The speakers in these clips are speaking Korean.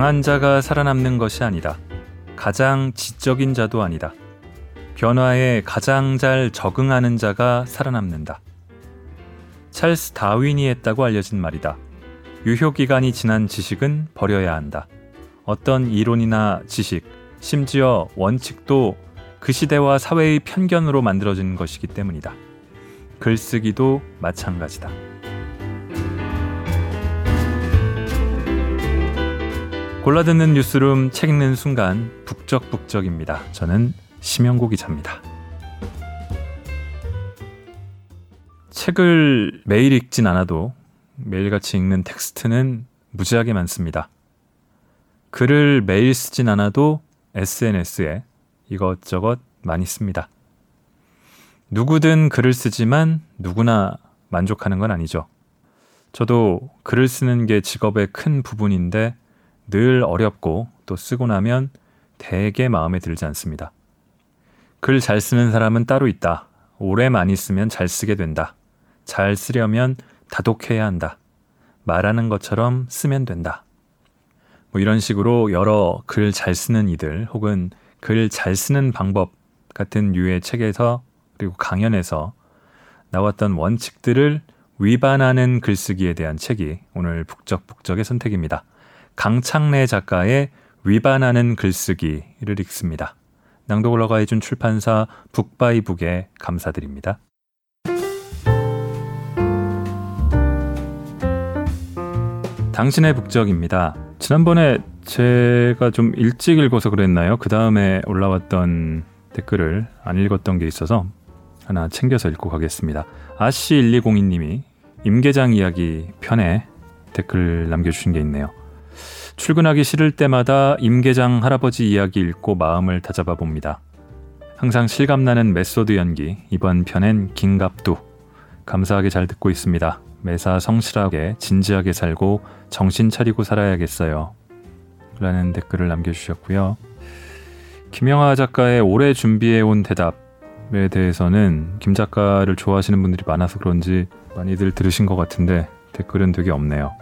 강한 자가 살아남는 것이 아니다. 가장 지적인 자도 아니다. 변화에 가장 잘 적응하는 자가 살아남는다. 찰스 다윈이 했다고 알려진 말이다. 유효 기간이 지난 지식은 버려야 한다. 어떤 이론이나 지식, 심지어 원칙도 그 시대와 사회의 편견으로 만들어진 것이기 때문이다. 글쓰기도 마찬가지다. 골라듣는 뉴스룸 책 읽는 순간 북적북적입니다. 저는 심영구 기자입니다. 책을 매일 읽진 않아도 매일같이 읽는 텍스트는 무지하게 많습니다. 글을 매일 쓰진 않아도 SNS에 이것저것 많이 씁니다. 누구든 글을 쓰지만 누구나 만족하는 건 아니죠. 저도 글을 쓰는 게 직업의 큰 부분인데 늘 어렵고 또 쓰고 나면 대개 마음에 들지 않습니다. 글 잘 쓰는 사람은 따로 있다. 오래 많이 쓰면 잘 쓰게 된다. 잘 쓰려면 다독해야 한다. 말하는 것처럼 쓰면 된다. 뭐 이런 식으로 여러 글 잘 쓰는 이들 혹은 글 잘 쓰는 방법 같은 류의 책에서 그리고 강연에서 나왔던 원칙들을 위반하는 글쓰기에 대한 책이 오늘 북적북적의 선택입니다. 강창래 작가의 위반하는 글쓰기를 읽습니다. 낭독을 허가해준 출판사 북바이북에 감사드립니다. 당신의 북적입니다. 지난번에 제가 좀 일찍 읽어서 그랬나요? 그 다음에 올라왔던 댓글을 안 읽었던 게 있어서 하나 챙겨서 읽고 가겠습니다. 아씨1202님이 임계장 이야기 편에 댓글 남겨주신 게 있네요. 출근하기 싫을 때마다 임계장 할아버지 이야기 읽고 마음을 다잡아 봅니다. 항상 실감나는 메소드 연기, 이번 편엔 긴갑두. 감사하게 잘 듣고 있습니다. 매사 성실하게 진지하게 살고 정신 차리고 살아야겠어요. 라는 댓글을 남겨주셨고요. 김영하 작가의 오래 준비해온 대답에 대해서는 김 작가를 좋아하시는 분들이 많아서 그런지 많이들 들으신 것 같은데 댓글은 되게 없네요.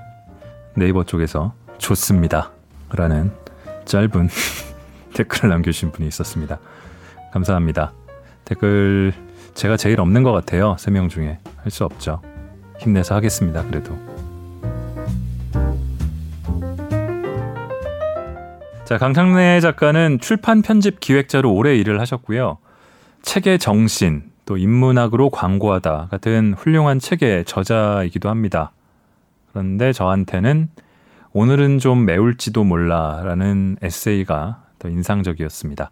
네이버 쪽에서 좋습니다. 라는 짧은 댓글을 남겨주신 분이 있었습니다. 감사합니다. 댓글 제가 제일 없는 것 같아요. 세 명 중에. 할 수 없죠. 힘내서 하겠습니다. 그래도. 자, 강창래 작가는 출판 편집 기획자로 오래 일을 하셨고요. 책의 정신, 또 인문학으로 광고하다 같은 훌륭한 책의 저자이기도 합니다. 그런데 저한테는 오늘은 좀 매울지도 몰라 라는 에세이가 더 인상적이었습니다.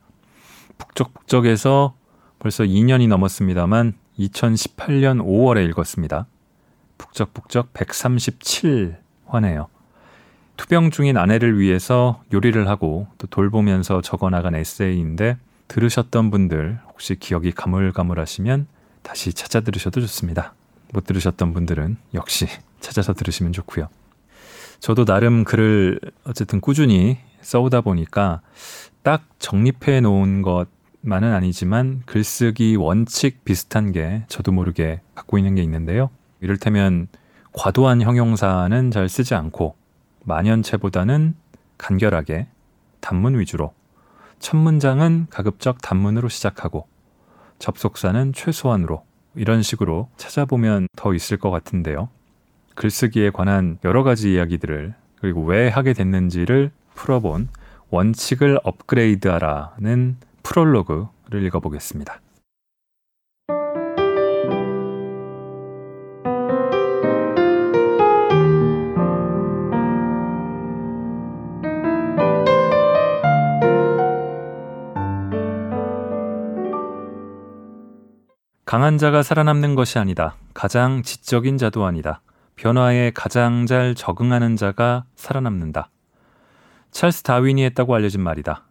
북적북적에서 벌써 2년이 넘었습니다만 2018년 5월에 읽었습니다. 북적북적 137화네요. 투병 중인 아내를 위해서 요리를 하고 또 돌보면서 적어 나간 에세이인데 들으셨던 분들 혹시 기억이 가물가물하시면 다시 찾아 들으셔도 좋습니다. 못 들으셨던 분들은 역시 찾아서 들으시면 좋고요. 저도 나름 글을 어쨌든 꾸준히 써오다 보니까 딱 정립해 놓은 것만은 아니지만 글쓰기 원칙 비슷한 게 저도 모르게 갖고 있는 게 있는데요. 이를테면 과도한 형용사는 잘 쓰지 않고 만연체보다는 간결하게 단문 위주로 첫 문장은 가급적 단문으로 시작하고 접속사는 최소한으로 이런 식으로 찾아보면 더 있을 것 같은데요. 글쓰기에 관한 여러 가지 이야기들을 그리고 왜 하게 됐는지를 풀어본 원칙을 업그레이드하라는 프롤로그를 읽어보겠습니다. 강한 자가 살아남는 것이 아니다. 가장 지적인 자도 아니다. 변화에 가장 잘 적응하는 자가 살아남는다. 찰스 다윈이 했다고 알려진 말이다.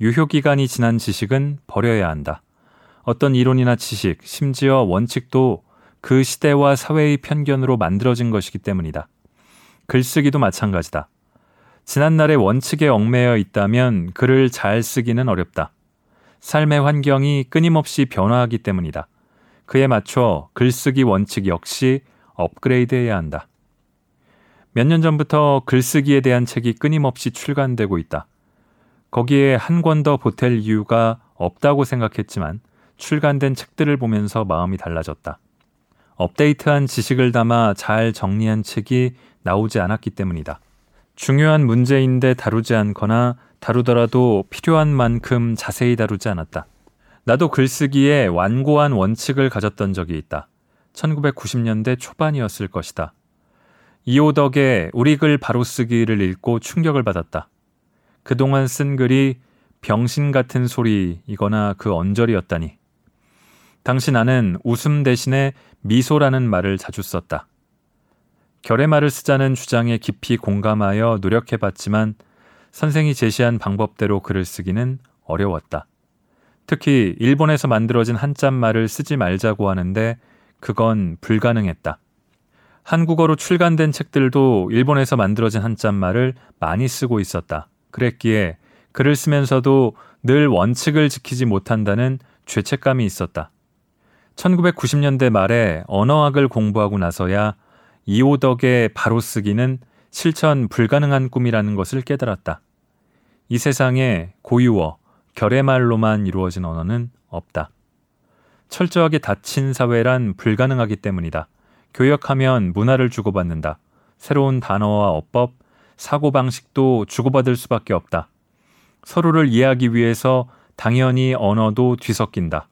유효 기간이 지난 지식은 버려야 한다. 어떤 이론이나 지식, 심지어 원칙도 그 시대와 사회의 편견으로 만들어진 것이기 때문이다. 글쓰기도 마찬가지다. 지난날의 원칙에 얽매여 있다면 글을 잘 쓰기는 어렵다. 삶의 환경이 끊임없이 변화하기 때문이다. 그에 맞춰 글쓰기 원칙 역시 업그레이드해야 한다. 몇 년 전부터 글쓰기에 대한 책이 끊임없이 출간되고 있다. 거기에 한 권 더 보탤 이유가 없다고 생각했지만 출간된 책들을 보면서 마음이 달라졌다. 업데이트한 지식을 담아 잘 정리한 책이 나오지 않았기 때문이다. 중요한 문제인데 다루지 않거나 다루더라도 필요한 만큼 자세히 다루지 않았다. 나도 글쓰기에 완고한 원칙을 가졌던 적이 있다. 1990년대 초반이었을 것이다. 이호덕의 우리 글 바로 쓰기를 읽고 충격을 받았다. 그동안 쓴 글이 병신 같은 소리이거나 그 언저리였다니. 당시 나는 웃음 대신에 미소라는 말을 자주 썼다. 결의말을 쓰자는 주장에 깊이 공감하여 노력해봤지만 선생이 제시한 방법대로 글을 쓰기는 어려웠다. 특히 일본에서 만들어진 한자말을 쓰지 말자고 하는데 그건 불가능했다. 한국어로 출간된 책들도 일본에서 만들어진 한자말을 많이 쓰고 있었다. 그랬기에 글을 쓰면서도 늘 원칙을 지키지 못한다는 죄책감이 있었다. 1990년대 말에 언어학을 공부하고 나서야 이호덕의 바로 쓰기는 실천 불가능한 꿈이라는 것을 깨달았다. 이 세상에 고유어, 결의말로만 이루어진 언어는 없다. 철저하게 닫힌 사회란 불가능하기 때문이다. 교역하면 문화를 주고받는다. 새로운 단어와 어법, 사고방식도 주고받을 수밖에 없다. 서로를 이해하기 위해서 당연히 언어도 뒤섞인다.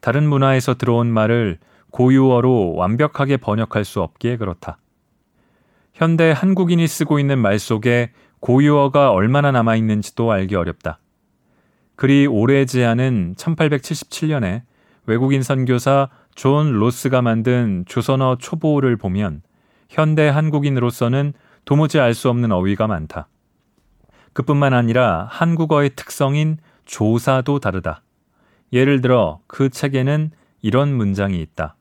다른 문화에서 들어온 말을 고유어로 완벽하게 번역할 수 없기에 그렇다. 현대 한국인이 쓰고 있는 말 속에 고유어가 얼마나 남아있는지도 알기 어렵다. 그리 오래지 않은 1877년에 외국인 선교사 존 로스가 만든 조선어 초보를 보면 현대 한국인으로서는 도무지 알 수 없는 어휘가 많다. 그뿐만 아니라 한국어의 특성인 조사도 다르다. 예를 들어 그 책에는 이런 문장이 있다.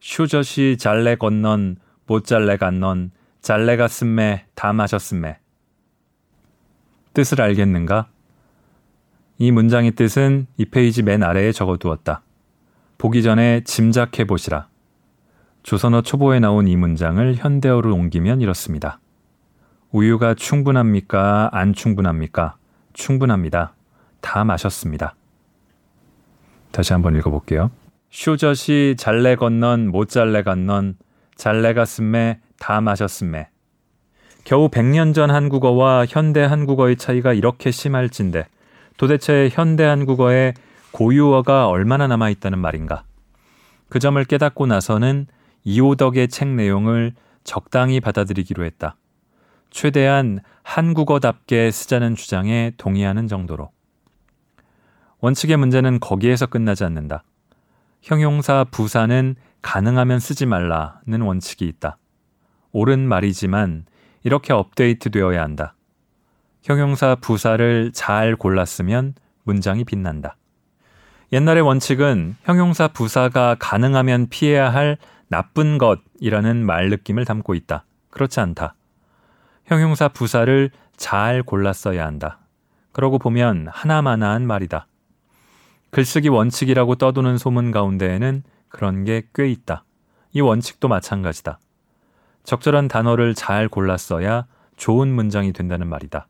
슈저시 잘래 건넌 못 잘래 갔넌 잘래가 쓴매 다 마셨음매. 뜻을 알겠는가? 이 문장의 뜻은 이 페이지 맨 아래에 적어두었다. 보기 전에 짐작해 보시라. 조선어 초보에 나온 이 문장을 현대어로 옮기면 이렇습니다. 우유가 충분합니까? 안 충분합니까? 충분합니다. 다 마셨습니다. 다시 한번 읽어볼게요. 쇼젖이 잘래 건넌 못 잘래 갔넌 잘래 갔음매 다 마셨음매. 겨우 100년 전 한국어와 현대 한국어의 차이가 이렇게 심할진데 도대체 현대 한국어에 고유어가 얼마나 남아 있다는 말인가? 그 점을 깨닫고 나서는 이호덕의 책 내용을 적당히 받아들이기로 했다. 최대한 한국어답게 쓰자는 주장에 동의하는 정도로. 원칙의 문제는 거기에서 끝나지 않는다. 형용사 부사는 가능하면 쓰지 말라는 원칙이 있다. 옳은 말이지만 이렇게 업데이트 되어야 한다. 형용사 부사를 잘 골랐으면 문장이 빛난다. 옛날의 원칙은 형용사 부사가 가능하면 피해야 할 나쁜 것이라는 말 느낌을 담고 있다. 그렇지 않다. 형용사 부사를 잘 골랐어야 한다. 그러고 보면 하나마나한 말이다. 글쓰기 원칙이라고 떠도는 소문 가운데에는 그런 게 꽤 있다. 이 원칙도 마찬가지다. 적절한 단어를 잘 골랐어야 좋은 문장이 된다는 말이다.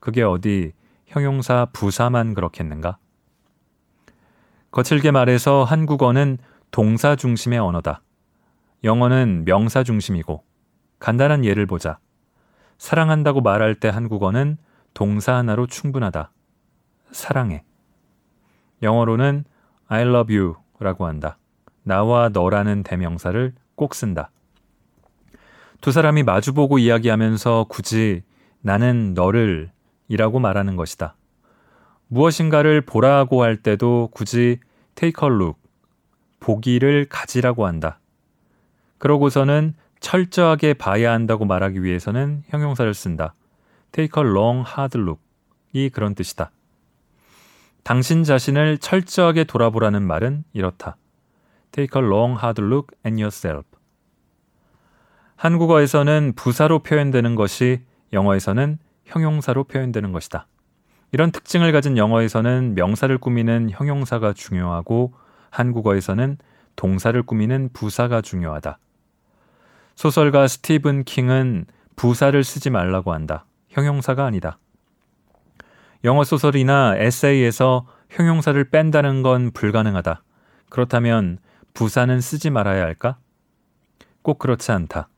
그게 어디 형용사 부사만 그렇겠는가? 거칠게 말해서 한국어는 동사 중심의 언어다. 영어는 명사 중심이고, 간단한 예를 보자. 사랑한다고 말할 때 한국어는 동사 하나로 충분하다. 사랑해. 영어로는 I love you 라고 한다. 나와 너라는 대명사를 꼭 쓴다. 두 사람이 마주보고 이야기하면서 굳이 나는 너를 이라고 말하는 것이다. 무엇인가를 보라고 할 때도 굳이 take a look, 보기를 가지라고 한다. 그러고서는 철저하게 봐야 한다고 말하기 위해서는 형용사를 쓴다. take a long hard look 이 그런 뜻이다. 당신 자신을 철저하게 돌아보라는 말은 이렇다. Take a long hard look at yourself. 한국어에서는 부사로 표현되는 것이 영어에서는 형용사로 표현되는 것이다. 이런 특징을 가진 영어에서는 명사를 꾸미는 형용사가 중요하고 한국어에서는 동사를 꾸미는 부사가 중요하다. 소설가 스티븐 킹은 부사를 쓰지 말라고 한다. 형용사가 아니다. 영어 소설이나 에세이에서 형용사를 뺀다는 건 불가능하다. 그렇다면 부사는 쓰지 말아야 할까? 꼭 그렇지 않다.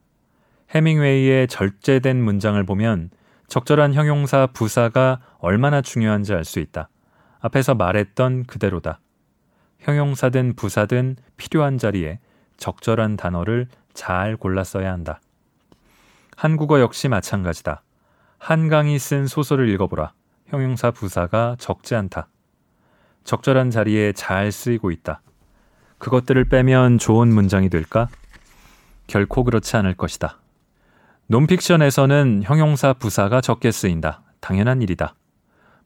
해밍웨이의 절제된 문장을 보면 적절한 형용사 부사가 얼마나 중요한지 알 수 있다. 앞에서 말했던 그대로다. 형용사든 부사든 필요한 자리에 적절한 단어를 잘 골라 써야 한다. 한국어 역시 마찬가지다. 한강이 쓴 소설을 읽어보라. 형용사 부사가 적지 않다. 적절한 자리에 잘 쓰이고 있다. 그것들을 빼면 좋은 문장이 될까? 결코 그렇지 않을 것이다. 논픽션에서는 형용사 부사가 적게 쓰인다. 당연한 일이다.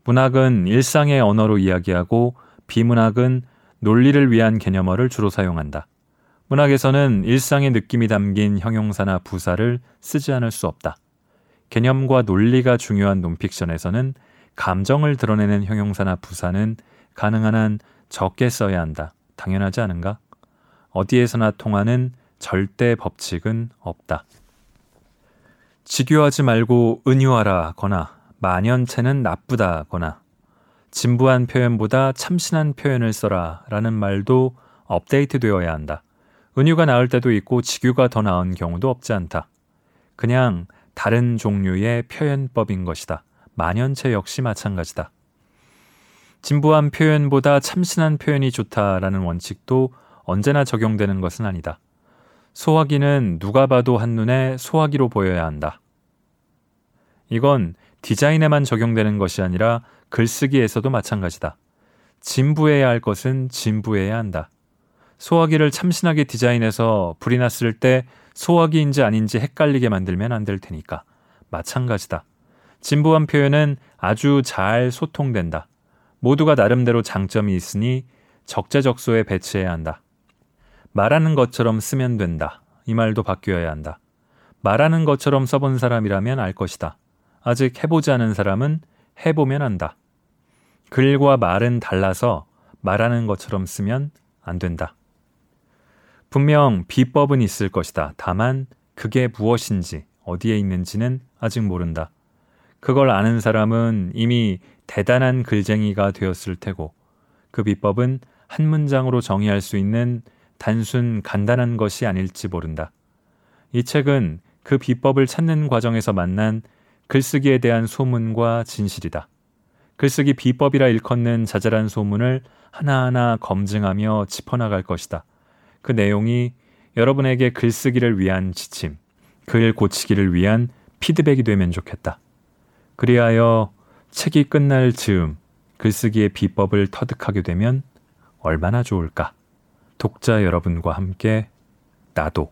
문학은 일상의 언어로 이야기하고 비문학은 논리를 위한 개념어를 주로 사용한다. 문학에서는 일상의 느낌이 담긴 형용사나 부사를 쓰지 않을 수 없다. 개념과 논리가 중요한 논픽션에서는 감정을 드러내는 형용사나 부사는 가능한 한 적게 써야 한다. 당연하지 않은가? 어디에서나 통하는 절대 법칙은 없다. 직교하지 말고 은유하라거나 만연체는 나쁘다거나 진부한 표현보다 참신한 표현을 써라 라는 말도 업데이트 되어야 한다. 은유가 나을 때도 있고 직유가 더 나은 경우도 없지 않다. 그냥 다른 종류의 표현법인 것이다. 만연체 역시 마찬가지다. 진부한 표현보다 참신한 표현이 좋다라는 원칙도 언제나 적용되는 것은 아니다. 소화기는 누가 봐도 한눈에 소화기로 보여야 한다. 이건 디자인에만 적용되는 것이 아니라 글쓰기에서도 마찬가지다. 진부해야 할 것은 진부해야 한다. 소화기를 참신하게 디자인해서 불이 났을 때 소화기인지 아닌지 헷갈리게 만들면 안 될 테니까. 마찬가지다. 진부한 표현은 아주 잘 소통된다. 모두가 나름대로 장점이 있으니 적재적소에 배치해야 한다. 말하는 것처럼 쓰면 된다. 이 말도 바뀌어야 한다. 말하는 것처럼 써본 사람이라면 알 것이다. 아직 해보지 않은 사람은 해보면 한다. 글과 말은 달라서 말하는 것처럼 쓰면 안 된다. 분명 비법은 있을 것이다. 다만 그게 무엇인지 어디에 있는지는 아직 모른다. 그걸 아는 사람은 이미 대단한 글쟁이가 되었을 테고 그 비법은 한 문장으로 정의할 수 있는 단순 간단한 것이 아닐지 모른다. 이 책은 그 비법을 찾는 과정에서 만난 글쓰기에 대한 소문과 진실이다. 글쓰기 비법이라 일컫는 자잘한 소문을 하나하나 검증하며 짚어나갈 것이다. 그 내용이 여러분에게 글쓰기를 위한 지침, 글 고치기를 위한 피드백이 되면 좋겠다. 그리하여 책이 끝날 즈음 글쓰기의 비법을 터득하게 되면 얼마나 좋을까? 독자 여러분과 함께 나도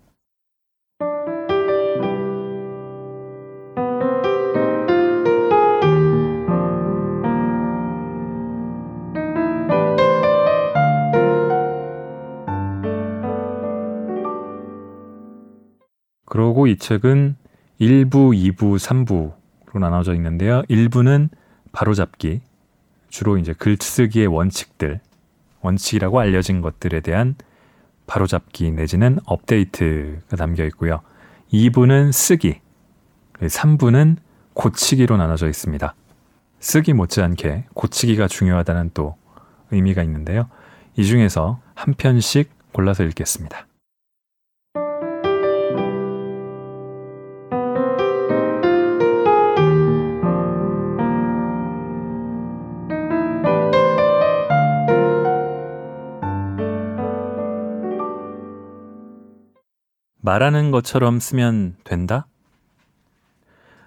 그러고 이 책은 1부, 2부, 3부로 나눠져 있는데요. 1부는 바로잡기, 주로 이제 글쓰기의 원칙들, 원칙이라고 알려진 것들에 대한 바로잡기 내지는 업데이트가 담겨 있고요. 2부는 쓰기, 3부는 고치기로 나눠져 있습니다. 쓰기 못지않게 고치기가 중요하다는 또 의미가 있는데요. 이 중에서 한 편씩 골라서 읽겠습니다. 말하는 것처럼 쓰면 된다?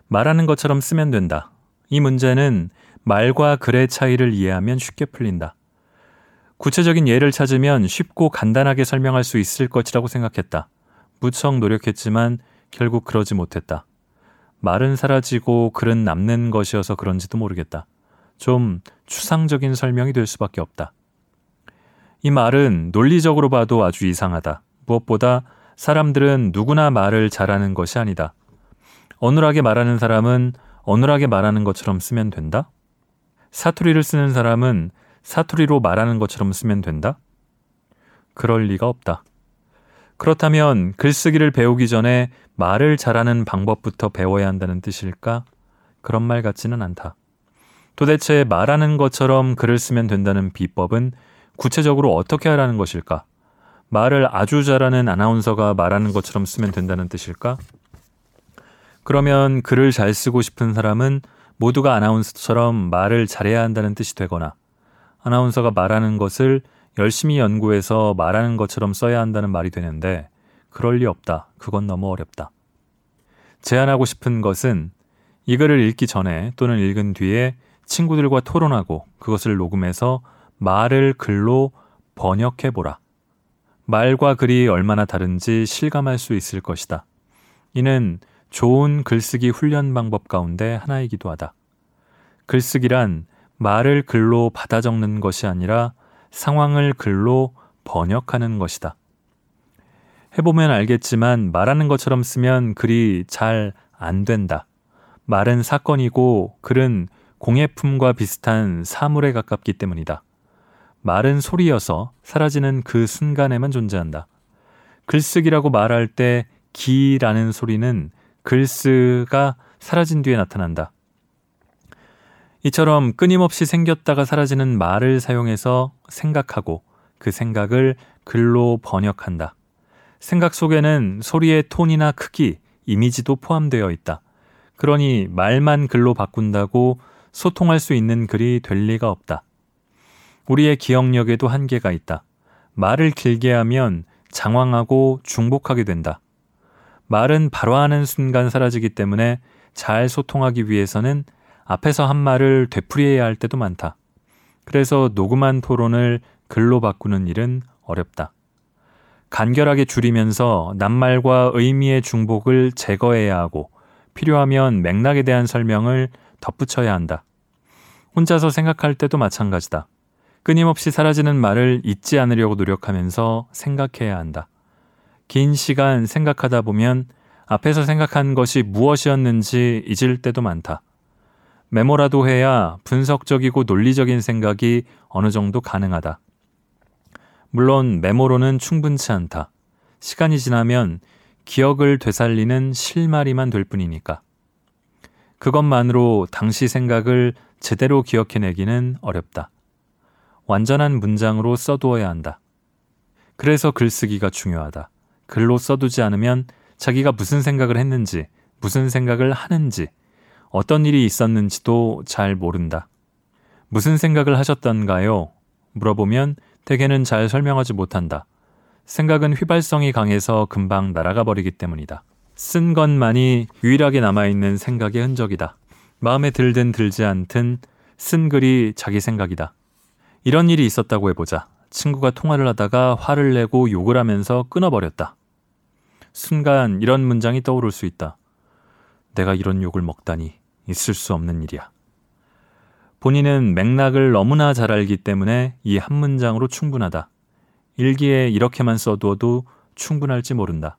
말하는 것처럼 쓰면 된다. 이 문제는 말과 글의 차이를 이해하면 쉽게 풀린다. 구체적인 예를 찾으면 쉽고 간단하게 설명할 수 있을 것이라고 생각했다. 무척 노력했지만 결국 그러지 못했다. 말은 사라지고 글은 남는 것이어서 그런지도 모르겠다. 좀 추상적인 설명이 될 수밖에 없다. 이 말은 논리적으로 봐도 아주 이상하다. 무엇보다 사람들은 누구나 말을 잘하는 것이 아니다. 어눌하게 말하는 사람은 어눌하게 말하는 것처럼 쓰면 된다? 사투리를 쓰는 사람은 사투리로 말하는 것처럼 쓰면 된다? 그럴 리가 없다. 그렇다면 글쓰기를 배우기 전에 말을 잘하는 방법부터 배워야 한다는 뜻일까? 그런 말 같지는 않다. 도대체 말하는 것처럼 글을 쓰면 된다는 비법은 구체적으로 어떻게 하라는 것일까? 말을 아주 잘하는 아나운서가 말하는 것처럼 쓰면 된다는 뜻일까? 그러면 글을 잘 쓰고 싶은 사람은 모두가 아나운서처럼 말을 잘해야 한다는 뜻이 되거나 아나운서가 말하는 것을 열심히 연구해서 말하는 것처럼 써야 한다는 말이 되는데 그럴 리 없다. 그건 너무 어렵다. 제안하고 싶은 것은 이 글을 읽기 전에 또는 읽은 뒤에 친구들과 토론하고 그것을 녹음해서 말을 글로 번역해 보라. 말과 글이 얼마나 다른지 실감할 수 있을 것이다. 이는 좋은 글쓰기 훈련 방법 가운데 하나이기도 하다. 글쓰기란 말을 글로 받아 적는 것이 아니라 상황을 글로 번역하는 것이다. 해보면 알겠지만 말하는 것처럼 쓰면 글이 잘 안 된다. 말은 사건이고 글은 공예품과 비슷한 사물에 가깝기 때문이다. 말은 소리여서 사라지는 그 순간에만 존재한다. 글쓰기라고 말할 때 기라는 소리는 글쓰가 사라진 뒤에 나타난다. 이처럼 끊임없이 생겼다가 사라지는 말을 사용해서 생각하고 그 생각을 글로 번역한다. 생각 속에는 소리의 톤이나 크기, 이미지도 포함되어 있다. 그러니 말만 글로 바꾼다고 소통할 수 있는 글이 될 리가 없다. 우리의 기억력에도 한계가 있다. 말을 길게 하면 장황하고 중복하게 된다. 말은 바로 하는 순간 사라지기 때문에 잘 소통하기 위해서는 앞에서 한 말을 되풀이해야 할 때도 많다. 그래서 녹음한 토론을 글로 바꾸는 일은 어렵다. 간결하게 줄이면서 낱말과 의미의 중복을 제거해야 하고 필요하면 맥락에 대한 설명을 덧붙여야 한다. 혼자서 생각할 때도 마찬가지다. 끊임없이 사라지는 말을 잊지 않으려고 노력하면서 생각해야 한다. 긴 시간 생각하다 보면 앞에서 생각한 것이 무엇이었는지 잊을 때도 많다. 메모라도 해야 분석적이고 논리적인 생각이 어느 정도 가능하다. 물론 메모로는 충분치 않다. 시간이 지나면 기억을 되살리는 실마리만 될 뿐이니까. 그것만으로 당시 생각을 제대로 기억해내기는 어렵다. 완전한 문장으로 써두어야 한다. 그래서 글쓰기가 중요하다. 글로 써두지 않으면 자기가 무슨 생각을 했는지, 무슨 생각을 하는지, 어떤 일이 있었는지도 잘 모른다. 무슨 생각을 하셨던가요? 물어보면 대개는 잘 설명하지 못한다. 생각은 휘발성이 강해서 금방 날아가 버리기 때문이다. 쓴 것만이 유일하게 남아있는 생각의 흔적이다. 마음에 들든 들지 않든 쓴 글이 자기 생각이다. 이런 일이 있었다고 해보자. 친구가 통화를 하다가 화를 내고 욕을 하면서 끊어버렸다. 순간 이런 문장이 떠오를 수 있다. 내가 이런 욕을 먹다니 있을 수 없는 일이야. 본인은 맥락을 너무나 잘 알기 때문에 이 한 문장으로 충분하다. 일기에 이렇게만 써두어도 충분할지 모른다.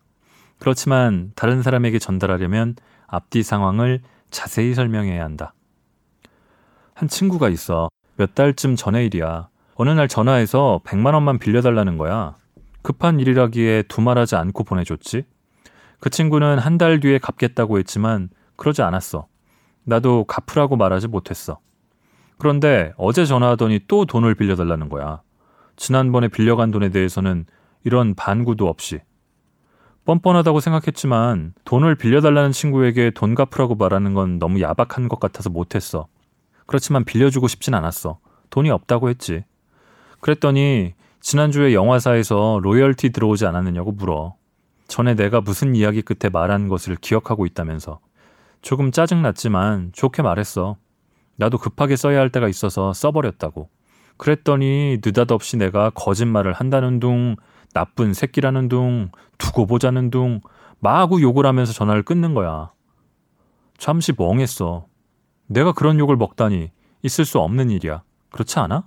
그렇지만 다른 사람에게 전달하려면 앞뒤 상황을 자세히 설명해야 한다. 한 친구가 있어. 몇 달쯤 전의 일이야. 어느 날 전화해서 100만 원만 빌려달라는 거야. 급한 일이라기에 두말하지 않고 보내줬지. 그 친구는 한 달 뒤에 갚겠다고 했지만 그러지 않았어. 나도 갚으라고 말하지 못했어. 그런데 어제 전화하더니 또 돈을 빌려달라는 거야. 지난번에 빌려간 돈에 대해서는 이런 반구도 없이. 뻔뻔하다고 생각했지만 돈을 빌려달라는 친구에게 돈 갚으라고 말하는 건 너무 야박한 것 같아서 못했어. 그렇지만 빌려주고 싶진 않았어. 돈이 없다고 했지. 그랬더니 지난주에 영화사에서 로열티 들어오지 않았느냐고 물어. 전에 내가 무슨 이야기 끝에 말한 것을 기억하고 있다면서. 조금 짜증났지만 좋게 말했어. 나도 급하게 써야 할 때가 있어서 써버렸다고. 그랬더니 느닷없이 내가 거짓말을 한다는 둥, 나쁜 새끼라는 둥, 두고 보자는 둥, 마구 욕을 하면서 전화를 끊는 거야. 잠시 멍했어. 내가 그런 욕을 먹다니 있을 수 없는 일이야. 그렇지 않아?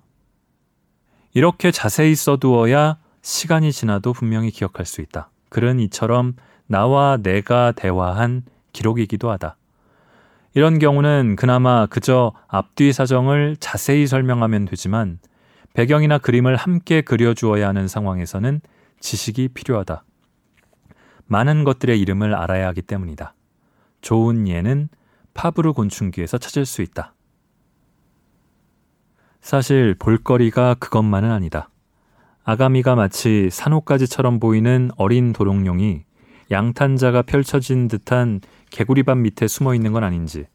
이렇게 자세히 써두어야 시간이 지나도 분명히 기억할 수 있다. 글은 이처럼 나와 내가 대화한 기록이기도 하다. 이런 경우는 그나마 그저 앞뒤 사정을 자세히 설명하면 되지만 배경이나 그림을 함께 그려주어야 하는 상황에서는 지식이 필요하다. 많은 것들의 이름을 알아야 하기 때문이다. 좋은 예는 파브르 곤충기에서 찾을 수 있다. 사실 볼거리가 그것만은 아니다. 아가미가 마치 산호까지처럼 보이는 어린 도롱뇽이 양탄자가 펼쳐진 듯한 개구리밥 밑에 숨어 있는 건 아닌지,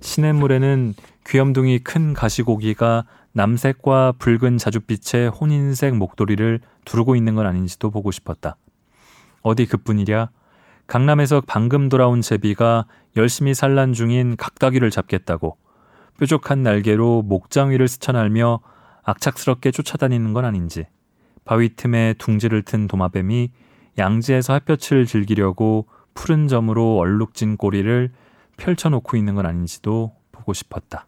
시냇물에는 귀염둥이 큰 가시고기가 남색과 붉은 자줏빛의 혼인색 목도리를 두르고 있는 건 아닌지도 보고 싶었다. 어디 그뿐이랴 강남에서 방금 돌아온 제비가 열심히 산란 중인 각다귀를 잡겠다고 뾰족한 날개로 목장 위를 스쳐날며 악착스럽게 쫓아다니는 건 아닌지 바위 틈에 둥지를 튼 도마뱀이 양지에서 햇볕을 즐기려고 푸른 점으로 얼룩진 꼬리를 펼쳐놓고 있는 건 아닌지도 보고 싶었다.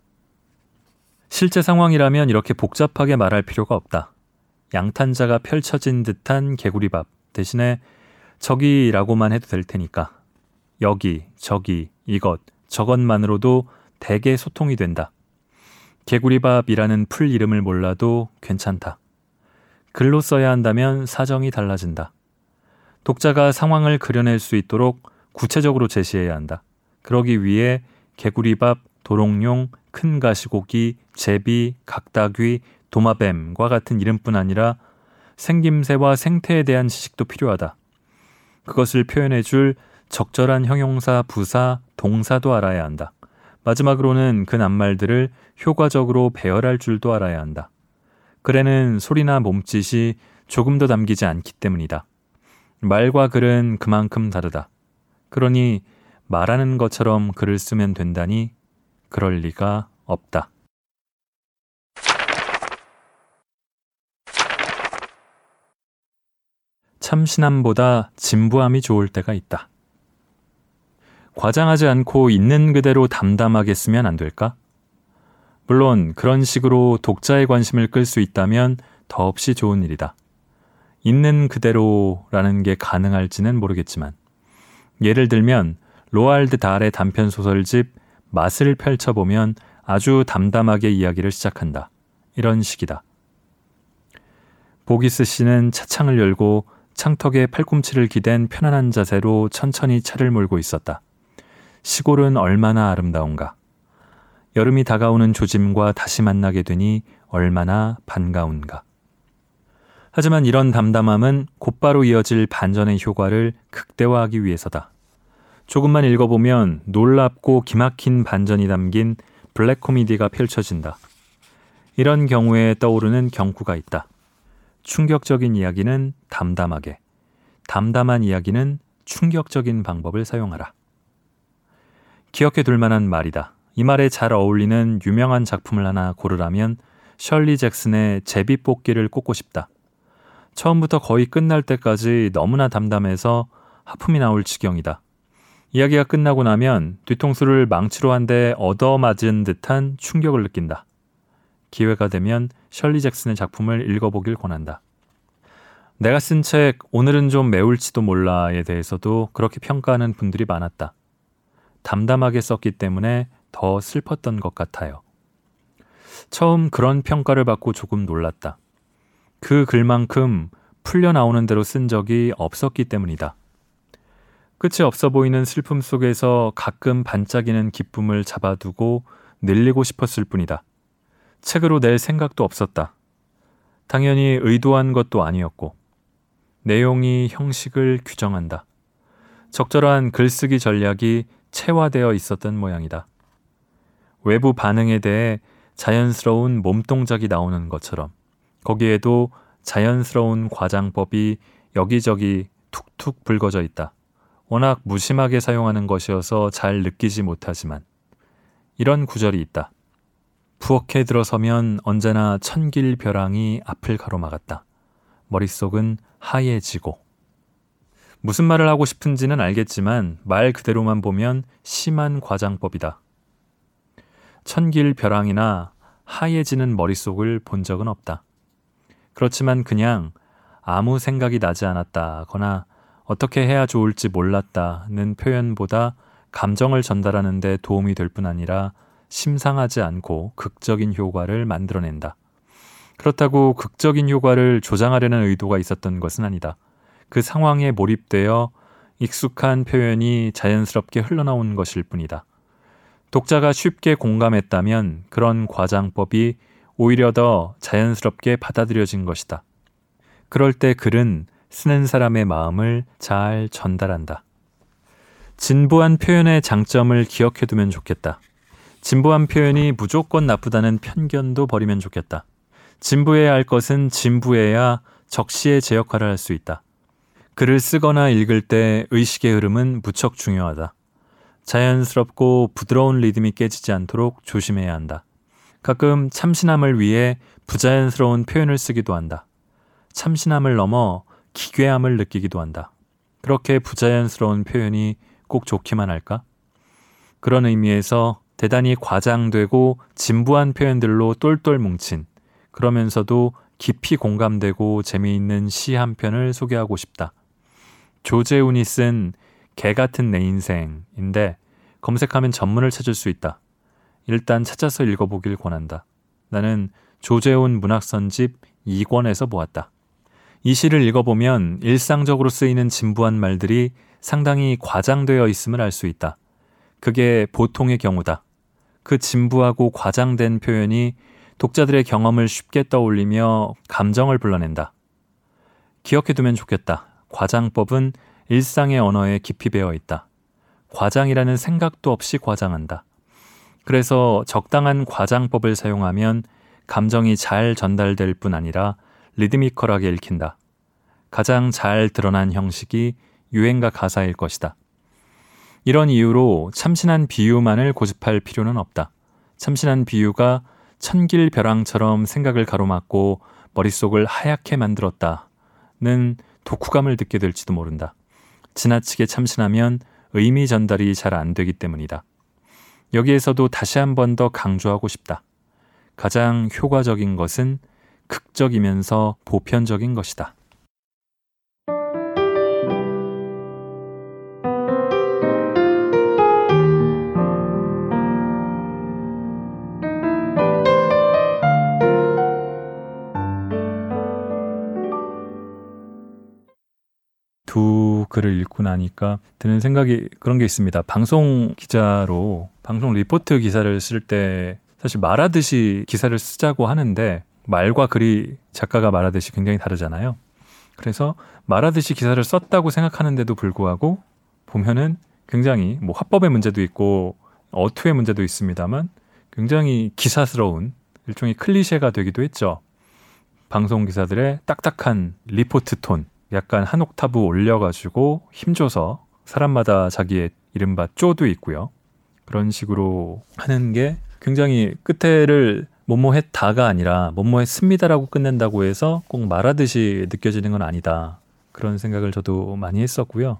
실제 상황이라면 이렇게 복잡하게 말할 필요가 없다. 양탄자가 펼쳐진 듯한 개구리밥 대신에 저기라고만 해도 될 테니까. 여기, 저기, 이것, 저것만으로도 대개 소통이 된다. 개구리밥이라는 풀 이름을 몰라도 괜찮다. 글로 써야 한다면 사정이 달라진다. 독자가 상황을 그려낼 수 있도록 구체적으로 제시해야 한다. 그러기 위해 개구리밥, 도롱뇽, 큰 가시고기, 제비, 각다귀, 도마뱀과 같은 이름뿐 아니라 생김새와 생태에 대한 지식도 필요하다. 그것을 표현해 줄 적절한 형용사, 부사, 동사도 알아야 한다. 마지막으로는 그 낱말들을 효과적으로 배열할 줄도 알아야 한다. 글에는 소리나 몸짓이 조금 더 담기지 않기 때문이다. 말과 글은 그만큼 다르다. 그러니 말하는 것처럼 글을 쓰면 된다니 그럴 리가 없다. 참신함보다 진부함이 좋을 때가 있다. 과장하지 않고 있는 그대로 담담하게 쓰면 안 될까? 물론 그런 식으로 독자의 관심을 끌 수 있다면 더없이 좋은 일이다. 있는 그대로라는 게 가능할지는 모르겠지만 예를 들면 로알드 달의 단편 소설집 맛을 펼쳐보면 아주 담담하게 이야기를 시작한다. 이런 식이다. 보기스 씨는 차창을 열고 창턱에 팔꿈치를 기댄 편안한 자세로 천천히 차를 몰고 있었다. 시골은 얼마나 아름다운가. 여름이 다가오는 조짐과 다시 만나게 되니 얼마나 반가운가. 하지만 이런 담담함은 곧바로 이어질 반전의 효과를 극대화하기 위해서다. 조금만 읽어보면 놀랍고 기막힌 반전이 담긴 블랙 코미디가 펼쳐진다. 이런 경우에 떠오르는 경구가 있다. 충격적인 이야기는 담담하게, 담담한 이야기는 충격적인 방법을 사용하라. 기억해 둘 만한 말이다. 이 말에 잘 어울리는 유명한 작품을 하나 고르라면 셜리 잭슨의 제비뽑기를 꼽고 싶다. 처음부터 거의 끝날 때까지 너무나 담담해서 하품이 나올 지경이다. 이야기가 끝나고 나면 뒤통수를 망치로 한 대 얻어맞은 듯한 충격을 느낀다. 기회가 되면 셜리 잭슨의 작품을 읽어보길 권한다. 내가 쓴 책 오늘은 좀 매울지도 몰라에 대해서도 그렇게 평가하는 분들이 많았다. 담담하게 썼기 때문에 더 슬펐던 것 같아요. 처음 그런 평가를 받고 조금 놀랐다. 그 글만큼 풀려 나오는 대로 쓴 적이 없었기 때문이다. 끝이 없어 보이는 슬픔 속에서 가끔 반짝이는 기쁨을 잡아두고 늘리고 싶었을 뿐이다. 책으로 낼 생각도 없었다. 당연히 의도한 것도 아니었고, 내용이 형식을 규정한다. 적절한 글쓰기 전략이 체화되어 있었던 모양이다. 외부 반응에 대해 자연스러운 몸동작이 나오는 것처럼 거기에도 자연스러운 과장법이 여기저기 툭툭 불거져 있다. 워낙 무심하게 사용하는 것이어서 잘 느끼지 못하지만 이런 구절이 있다. 부엌에 들어서면 언제나 천길 벼랑이 앞을 가로막았다. 머릿속은 하얘지고. 무슨 말을 하고 싶은지는 알겠지만 말 그대로만 보면 심한 과장법이다. 천길 벼랑이나 하얘지는 머릿속을 본 적은 없다. 그렇지만 그냥 아무 생각이 나지 않았다거나 어떻게 해야 좋을지 몰랐다는 표현보다 감정을 전달하는 데 도움이 될 뿐 아니라 심상하지 않고 극적인 효과를 만들어낸다. 그렇다고 극적인 효과를 조장하려는 의도가 있었던 것은 아니다. 그 상황에 몰입되어 익숙한 표현이 자연스럽게 흘러나온 것일 뿐이다. 독자가 쉽게 공감했다면 그런 과장법이 오히려 더 자연스럽게 받아들여진 것이다. 그럴 때 글은 쓰는 사람의 마음을 잘 전달한다. 진부한 표현의 장점을 기억해두면 좋겠다. 진부한 표현이 무조건 나쁘다는 편견도 버리면 좋겠다. 진부해야 할 것은 진부해야 적시의 제 역할을 할 수 있다. 글을 쓰거나 읽을 때 의식의 흐름은 무척 중요하다. 자연스럽고 부드러운 리듬이 깨지지 않도록 조심해야 한다. 가끔 참신함을 위해 부자연스러운 표현을 쓰기도 한다. 참신함을 넘어 기괴함을 느끼기도 한다. 그렇게 부자연스러운 표현이 꼭 좋기만 할까? 그런 의미에서 대단히 과장되고 진부한 표현들로 똘똘 뭉친 그러면서도 깊이 공감되고 재미있는 시 한 편을 소개하고 싶다. 조재훈이 쓴 개 같은 내 인생인데 검색하면 전문을 찾을 수 있다. 일단 찾아서 읽어보길 권한다. 나는 조재훈 문학선집 2권에서 보았다. 이 시를 읽어보면 일상적으로 쓰이는 진부한 말들이 상당히 과장되어 있음을 알 수 있다. 그게 보통의 경우다. 그 진부하고 과장된 표현이 독자들의 경험을 쉽게 떠올리며 감정을 불러낸다. 기억해두면 좋겠다. 과장법은 일상의 언어에 깊이 배어 있다. 과장이라는 생각도 없이 과장한다. 그래서 적당한 과장법을 사용하면 감정이 잘 전달될 뿐 아니라 리드미컬하게 읽힌다. 가장 잘 드러난 형식이 유행가 가사일 것이다. 이런 이유로 참신한 비유만을 고집할 필요는 없다. 참신한 비유가 천길 벼랑처럼 생각을 가로막고 머릿속을 하얗게 만들었다는 독후감을 듣게 될지도 모른다. 지나치게 참신하면 의미 전달이 잘 안 되기 때문이다. 여기에서도 다시 한 번 더 강조하고 싶다. 가장 효과적인 것은 극적이면서 보편적인 것이다. 글을 읽고 나니까 드는 생각이 그런 게 있습니다. 방송 기자로 방송 리포트 기사를 쓸 때 사실 말하듯이 기사를 쓰자고 하는데 말과 글이 작가가 말하듯이 굉장히 다르잖아요. 그래서 말하듯이 기사를 썼다고 생각하는데도 불구하고 보면은 굉장히 뭐 화법의 문제도 있고 어투의 문제도 있습니다만 굉장히 기사스러운 일종의 클리셰가 되기도 했죠. 방송 기사들의 딱딱한 리포트 톤 약간 한 옥타브 올려가지고 힘줘서 사람마다 자기의 이른바 쪼도 있고요. 그런 식으로 하는 게 굉장히 끝에를 뭐뭐 했다가 아니라 뭐뭐 했습니다라고 끝낸다고 해서 꼭 말하듯이 느껴지는 건 아니다. 그런 생각을 저도 많이 했었고요.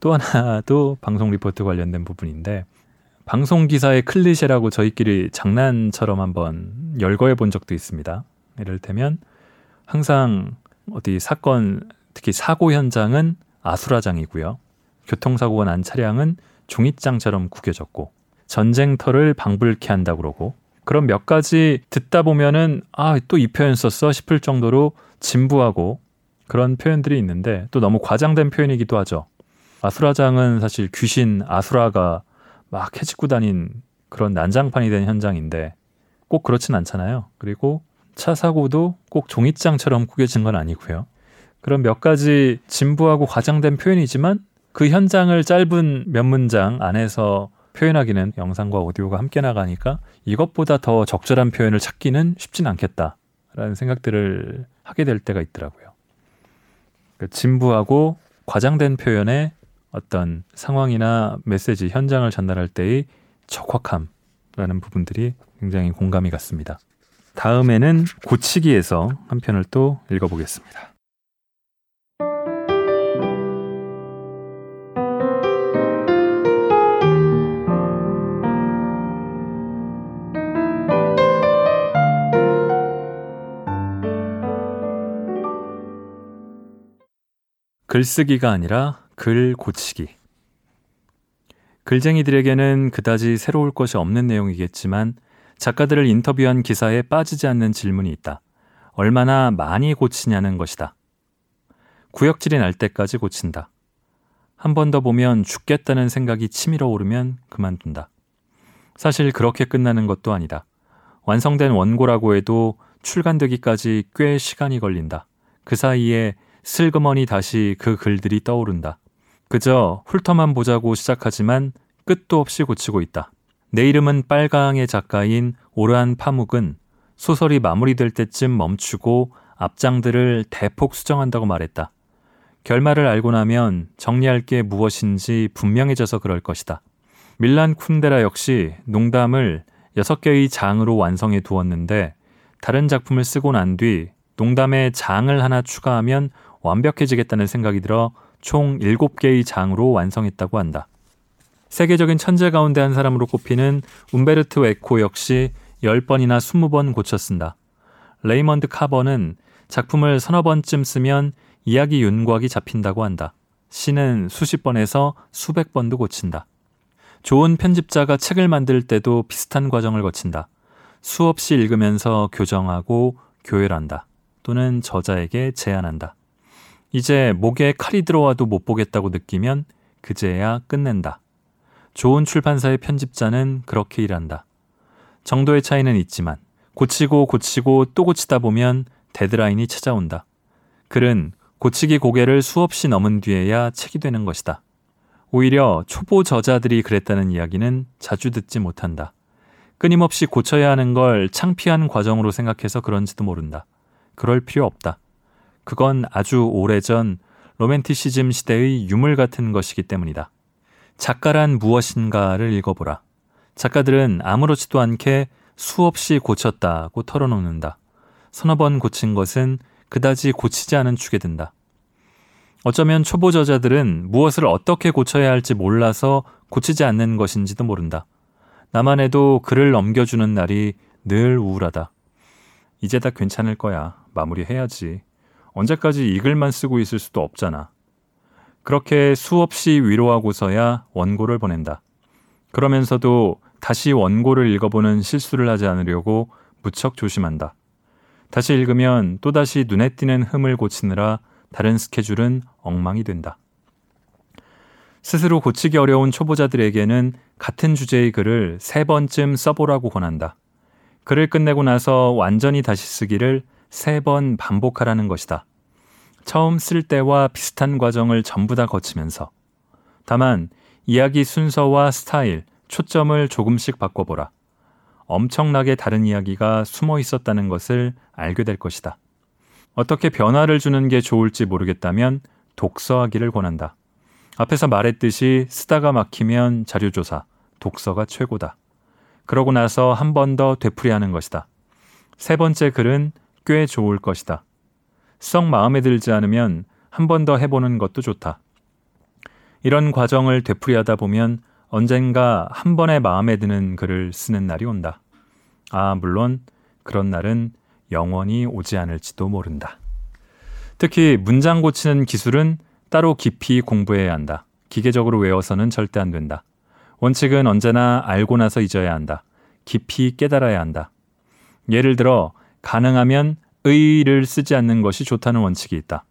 또 하나도 방송 리포트 관련된 부분인데 방송 기사의 클리셰라고 저희끼리 장난처럼 한번 열거해 본 적도 있습니다. 예를 들면 항상 어디 사건 특히 사고 현장은 아수라장이고요. 교통사고가 난 차량은 종이장처럼 구겨졌고 전쟁터를 방불케 한다 그러고 그런 몇 가지 듣다 보면은 아 또 이 표현 썼어 싶을 정도로 진부하고 그런 표현들이 있는데 또 너무 과장된 표현이기도 하죠. 아수라장은 사실 귀신 아수라가 막 해집고 다닌 그런 난장판이 된 현장인데 꼭 그렇진 않잖아요. 그리고 차 사고도 꼭 종이장처럼 구겨진 건 아니고요. 그런 몇 가지 진부하고 과장된 표현이지만 그 현장을 짧은 몇 문장 안에서 표현하기는 영상과 오디오가 함께 나가니까 이것보다 더 적절한 표현을 찾기는 쉽진 않겠다라는 생각들을 하게 될 때가 있더라고요. 그 진부하고 과장된 표현의 어떤 상황이나 메시지, 현장을 전달할 때의 적확함라는 부분들이 굉장히 공감이 갔습니다. 다음에는 고치기에서 한 편을 또 읽어보겠습니다. 글쓰기가 아니라 글 고치기. 글쟁이들에게는 그다지 새로울 것이 없는 내용이겠지만 작가들을 인터뷰한 기사에 빠지지 않는 질문이 있다. 얼마나 많이 고치냐는 것이다. 구역질이 날 때까지 고친다. 한 번 더 보면 죽겠다는 생각이 치밀어 오르면 그만둔다. 사실 그렇게 끝나는 것도 아니다. 완성된 원고라고 해도 출간되기까지 꽤 시간이 걸린다. 그 사이에 슬그머니 다시 그 글들이 떠오른다. 그저 훑어만 보자고 시작하지만 끝도 없이 고치고 있다. 내 이름은 빨강의 작가인 오르한 파묵은 소설이 마무리될 때쯤 멈추고 앞장들을 대폭 수정한다고 말했다. 결말을 알고 나면 정리할 게 무엇인지 분명해져서 그럴 것이다. 밀란 쿤데라 역시 농담을 6개의 장으로 완성해 두었는데 다른 작품을 쓰고 난 뒤 농담에 장을 하나 추가하면 완벽해지겠다는 생각이 들어 총 7개의 장으로 완성했다고 한다. 세계적인 천재 가운데 한 사람으로 꼽히는 움베르트 에코 역시 10번이나 20번 고쳐 쓴다. 레이먼드 카버는 작품을 서너 번쯤 쓰면 이야기 윤곽이 잡힌다고 한다. 시는 수십 번에서 수백 번도 고친다. 좋은 편집자가 책을 만들 때도 비슷한 과정을 거친다. 수없이 읽으면서 교정하고 교열한다. 또는 저자에게 제안한다. 이제 목에 칼이 들어와도 못 보겠다고 느끼면 그제야 끝낸다. 좋은 출판사의 편집자는 그렇게 일한다. 정도의 차이는 있지만 고치고 고치고 또 고치다 보면 데드라인이 찾아온다. 글은 고치기 고개를 수없이 넘은 뒤에야 책이 되는 것이다. 오히려 초보 저자들이 그랬다는 이야기는 자주 듣지 못한다. 끊임없이 고쳐야 하는 걸 창피한 과정으로 생각해서 그런지도 모른다. 그럴 필요 없다. 그건 아주 오래전 로맨티시즘 시대의 유물 같은 것이기 때문이다. 작가란 무엇인가를 읽어보라. 작가들은 아무렇지도 않게 수없이 고쳤다고 털어놓는다. 서너 번 고친 것은 그다지 고치지 않은 축에 든다. 어쩌면 초보 저자들은 무엇을 어떻게 고쳐야 할지 몰라서 고치지 않는 것인지도 모른다. 나만 해도 글을 넘겨주는 날이 늘 우울하다. 이제 다 괜찮을 거야. 마무리해야지. 언제까지 이 글만 쓰고 있을 수도 없잖아. 그렇게 수없이 위로하고서야 원고를 보낸다. 그러면서도 다시 원고를 읽어보는 실수를 하지 않으려고 무척 조심한다. 다시 읽으면 또다시 눈에 띄는 흠을 고치느라 다른 스케줄은 엉망이 된다. 스스로 고치기 어려운 초보자들에게는 같은 주제의 글을 세 번쯤 써보라고 권한다. 글을 끝내고 나서 완전히 다시 쓰기를 세 번 반복하라는 것이다. 처음 쓸 때와 비슷한 과정을 전부 다 거치면서. 다만, 이야기 순서와 스타일, 초점을 조금씩 바꿔보라. 엄청나게 다른 이야기가 숨어 있었다는 것을 알게 될 것이다. 어떻게 변화를 주는 게 좋을지 모르겠다면 독서하기를 권한다. 앞에서 말했듯이 쓰다가 막히면 자료조사, 독서가 최고다. 그러고 나서 한 번 더 되풀이하는 것이다. 세 번째 글은 꽤 좋을 것이다. 썩 마음에 들지 않으면 한 번 더 해보는 것도 좋다. 이런 과정을 되풀이하다 보면 언젠가 한 번에 마음에 드는 글을 쓰는 날이 온다. 아, 물론 그런 날은 영원히 오지 않을지도 모른다. 특히 문장 고치는 기술은 따로 깊이 공부해야 한다. 기계적으로 외워서는 절대 안 된다. 원칙은 언제나 알고 나서 잊어야 한다. 깊이 깨달아야 한다. 예를 들어 가능하면 의를 쓰지 않는 것이 좋다는 원칙이 있다.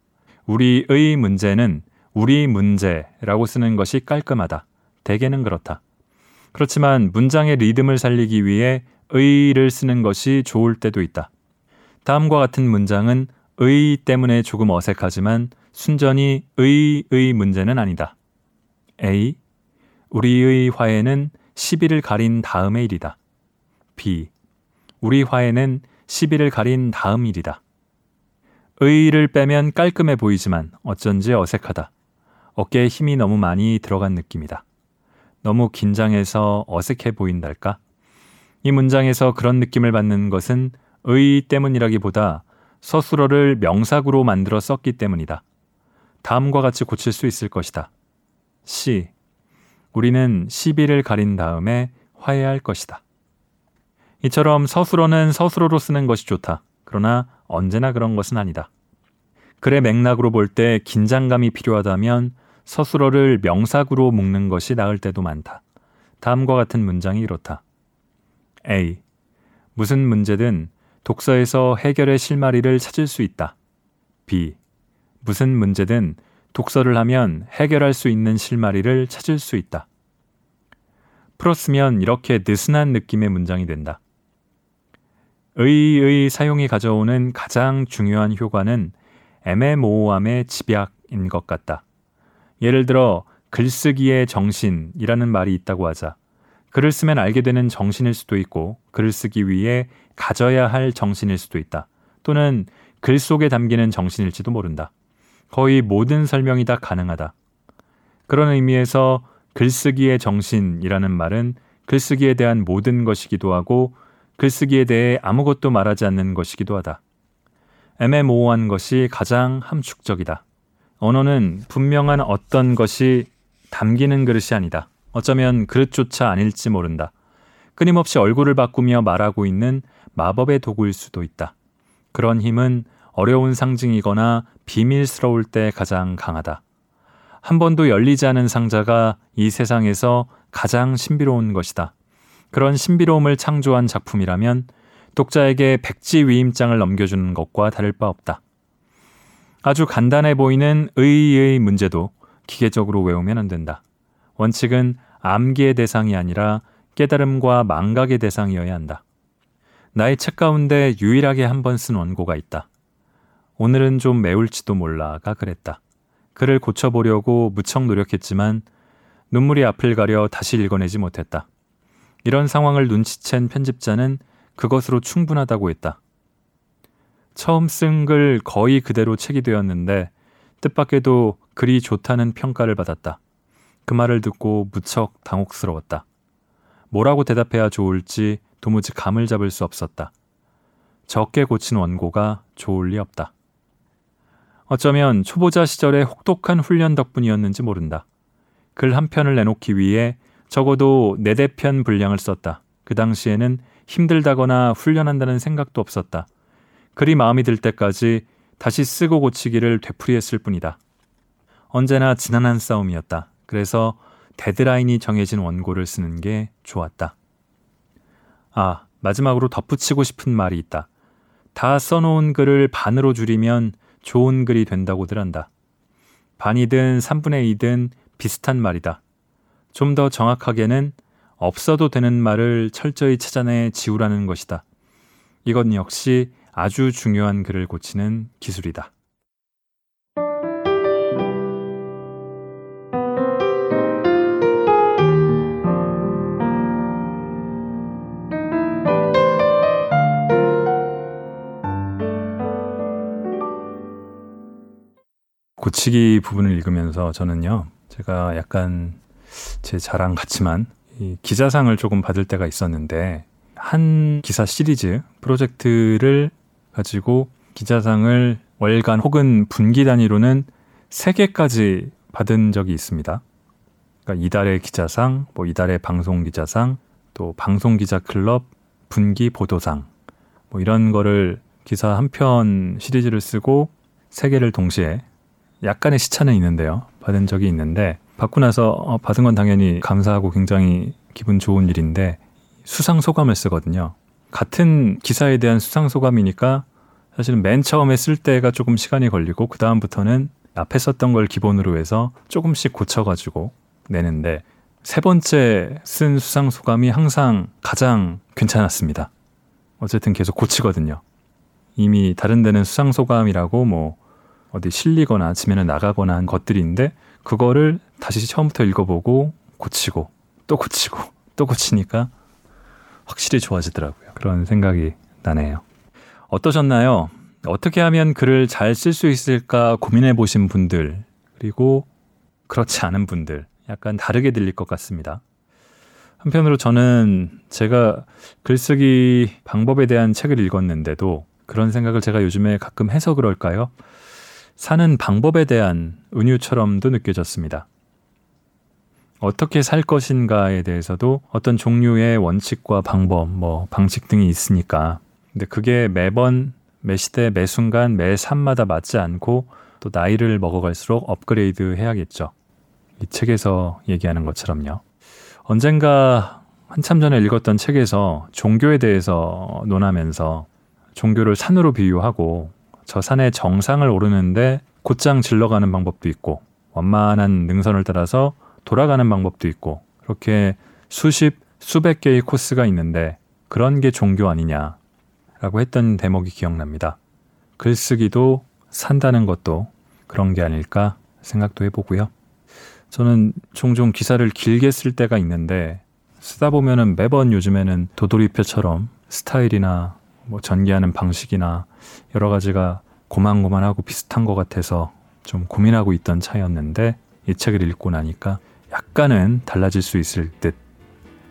우리의 문제는 우리 문제라고 쓰는 것이 깔끔하다. 대개는 그렇다. 그렇지만 문장의 리듬을 살리기 위해 의를 쓰는 것이 좋을 때도 있다. 다음과 같은 문장은 의 때문에 조금 어색하지만 순전히 의의 문제는 아니다. A. 우리의 화해는 10일을 가린 다음의 일이다. B. 우리 화해는 10일을 가린 다음 일이다. 의를 빼면 깔끔해 보이지만 어쩐지 어색하다. 어깨에 힘이 너무 많이 들어간 느낌이다. 너무 긴장해서 어색해 보인달까? 이 문장에서 그런 느낌을 받는 것은 의 때문이라기보다 서술어를 명사구로 만들어 썼기 때문이다. 다음과 같이 고칠 수 있을 것이다. 시. 우리는 시비를 가린 다음에 화해할 것이다. 이처럼 서술어는 서술어로 쓰는 것이 좋다. 그러나 언제나 그런 것은 아니다. 글의 맥락으로 볼 때 긴장감이 필요하다면 서술어를 명사구로 묶는 것이 나을 때도 많다. 다음과 같은 문장이 이렇다. A. 무슨 문제든 독서에서 해결의 실마리를 찾을 수 있다. B. 무슨 문제든 독서를 하면 해결할 수 있는 실마리를 찾을 수 있다. 풀었으면 이렇게 느슨한 느낌의 문장이 된다. 의의 사용이 가져오는 가장 중요한 효과는 애매모호함의 집약인 것 같다. 예를 들어 글쓰기의 정신이라는 말이 있다고 하자. 글을 쓰면 알게 되는 정신일 수도 있고 글을 쓰기 위해 가져야 할 정신일 수도 있다. 또는 글 속에 담기는 정신일지도 모른다. 거의 모든 설명이 다 가능하다. 그런 의미에서 글쓰기의 정신이라는 말은 글쓰기에 대한 모든 것이기도 하고 글쓰기에 대해 아무것도 말하지 않는 것이기도 하다. 애매모호한 것이 가장 함축적이다. 언어는 분명한 어떤 것이 담기는 그릇이 아니다. 어쩌면 그릇조차 아닐지 모른다. 끊임없이 얼굴을 바꾸며 말하고 있는 마법의 도구일 수도 있다. 그런 힘은 어려운 상징이거나 비밀스러울 때 가장 강하다. 한 번도 열리지 않은 상자가 이 세상에서 가장 신비로운 것이다. 그런 신비로움을 창조한 작품이라면 독자에게 백지 위임장을 넘겨주는 것과 다를 바 없다. 아주 간단해 보이는 의의 문제도 기계적으로 외우면 안 된다. 원칙은 암기의 대상이 아니라 깨달음과 망각의 대상이어야 한다. 나의 책 가운데 유일하게 한 번 쓴 원고가 있다. 오늘은 좀 매울지도 몰라가 그랬다. 글을 고쳐보려고 무척 노력했지만 눈물이 앞을 가려 다시 읽어내지 못했다. 이런 상황을 눈치챈 편집자는 그것으로 충분하다고 했다. 처음 쓴 글 거의 그대로 책이 되었는데 뜻밖에도 글이 좋다는 평가를 받았다. 그 말을 듣고 무척 당혹스러웠다. 뭐라고 대답해야 좋을지 도무지 감을 잡을 수 없었다. 적게 고친 원고가 좋을 리 없다. 어쩌면 초보자 시절의 혹독한 훈련 덕분이었는지 모른다. 글 한 편을 내놓기 위해 적어도 네대 편 분량을 썼다. 그 당시에는 힘들다거나 훈련한다는 생각도 없었다. 글이 마음이 들 때까지 다시 쓰고 고치기를 되풀이했을 뿐이다. 언제나 지난한 싸움이었다. 그래서 데드라인이 정해진 원고를 쓰는 게 좋았다. 아, 마지막으로 덧붙이고 싶은 말이 있다. 다 써놓은 글을 반으로 줄이면 좋은 글이 된다고들 한다. 반이든 3분의 2든 비슷한 말이다. 좀 더 정확하게는 없어도 되는 말을 철저히 찾아내 지우라는 것이다. 이건 역시 아주 중요한 글을 고치는 기술이다. 고치기 부분을 읽으면서 저는요, 제가 약간 제 자랑 같지만 이 기자상을 조금 받을 때가 있었는데 한 기사 시리즈 프로젝트를 가지고 기자상을 월간 혹은 분기 단위로는 세개까지 받은 적이 있습니다. 그러니까 이달의 기자상, 뭐 이달의 방송 기자상, 또 방송 기자 클럽 분기 보도상 뭐 이런 거를 기사 한 편 시리즈를 쓰고 세 개를 동시에 약간의 시차는 있는데요. 받은 적이 있는데 받고 나서 어, 받은 건 당연히 감사하고 굉장히 기분 좋은 일인데 수상 소감을 쓰거든요. 같은 기사에 대한 수상 소감이니까 사실은 맨 처음에 쓸 때가 조금 시간이 걸리고 그 다음부터는 앞에 썼던 걸 기본으로 해서 조금씩 고쳐가지고 내는데 세 번째 쓴 수상 소감이 항상 가장 괜찮았습니다. 어쨌든 계속 고치거든요. 이미 다른 데는 수상 소감이라고 뭐 어디 실리거나 지면에 나가거나 한 것들인데 그거를 다시 처음부터 읽어보고 고치고 또 고치고 또 고치니까 확실히 좋아지더라고요. 그런 생각이 나네요. 어떠셨나요? 어떻게 하면 글을 잘 쓸 수 있을까 고민해 보신 분들, 그리고 그렇지 않은 분들, 약간 다르게 들릴 것 같습니다. 한편으로 저는 제가 글쓰기 방법에 대한 책을 읽었는데도 그런 생각을 제가 요즘에 가끔 해서 그럴까요? 사는 방법에 대한 은유처럼도 느껴졌습니다. 어떻게 살 것인가에 대해서도 어떤 종류의 원칙과 방법, 뭐 방식 등이 있으니까. 근데 그게 매번 매 시대 매 순간 매 삶마다 맞지 않고 또 나이를 먹어갈수록 업그레이드 해야겠죠. 이 책에서 얘기하는 것처럼요. 언젠가 한참 전에 읽었던 책에서 종교에 대해서 논하면서 종교를 산으로 비유하고 저 산의 정상을 오르는데 곧장 질러가는 방법도 있고 완만한 능선을 따라서 돌아가는 방법도 있고 그렇게 수십 수백 개의 코스가 있는데 그런 게 종교 아니냐라고 했던 대목이 기억납니다. 글쓰기도 산다는 것도 그런 게 아닐까 생각도 해보고요. 저는 종종 기사를 길게 쓸 때가 있는데 쓰다 보면은 매번 요즘에는 도돌이표처럼 스타일이나 뭐 전개하는 방식이나 여러 가지가 고만고만하고 비슷한 것 같아서 좀 고민하고 있던 차였는데 이 책을 읽고 나니까 약간은 달라질 수 있을 듯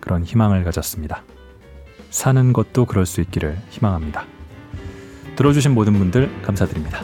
그런 희망을 가졌습니다. 사는 것도 그럴 수 있기를 희망합니다. 들어주신 모든 분들 감사드립니다.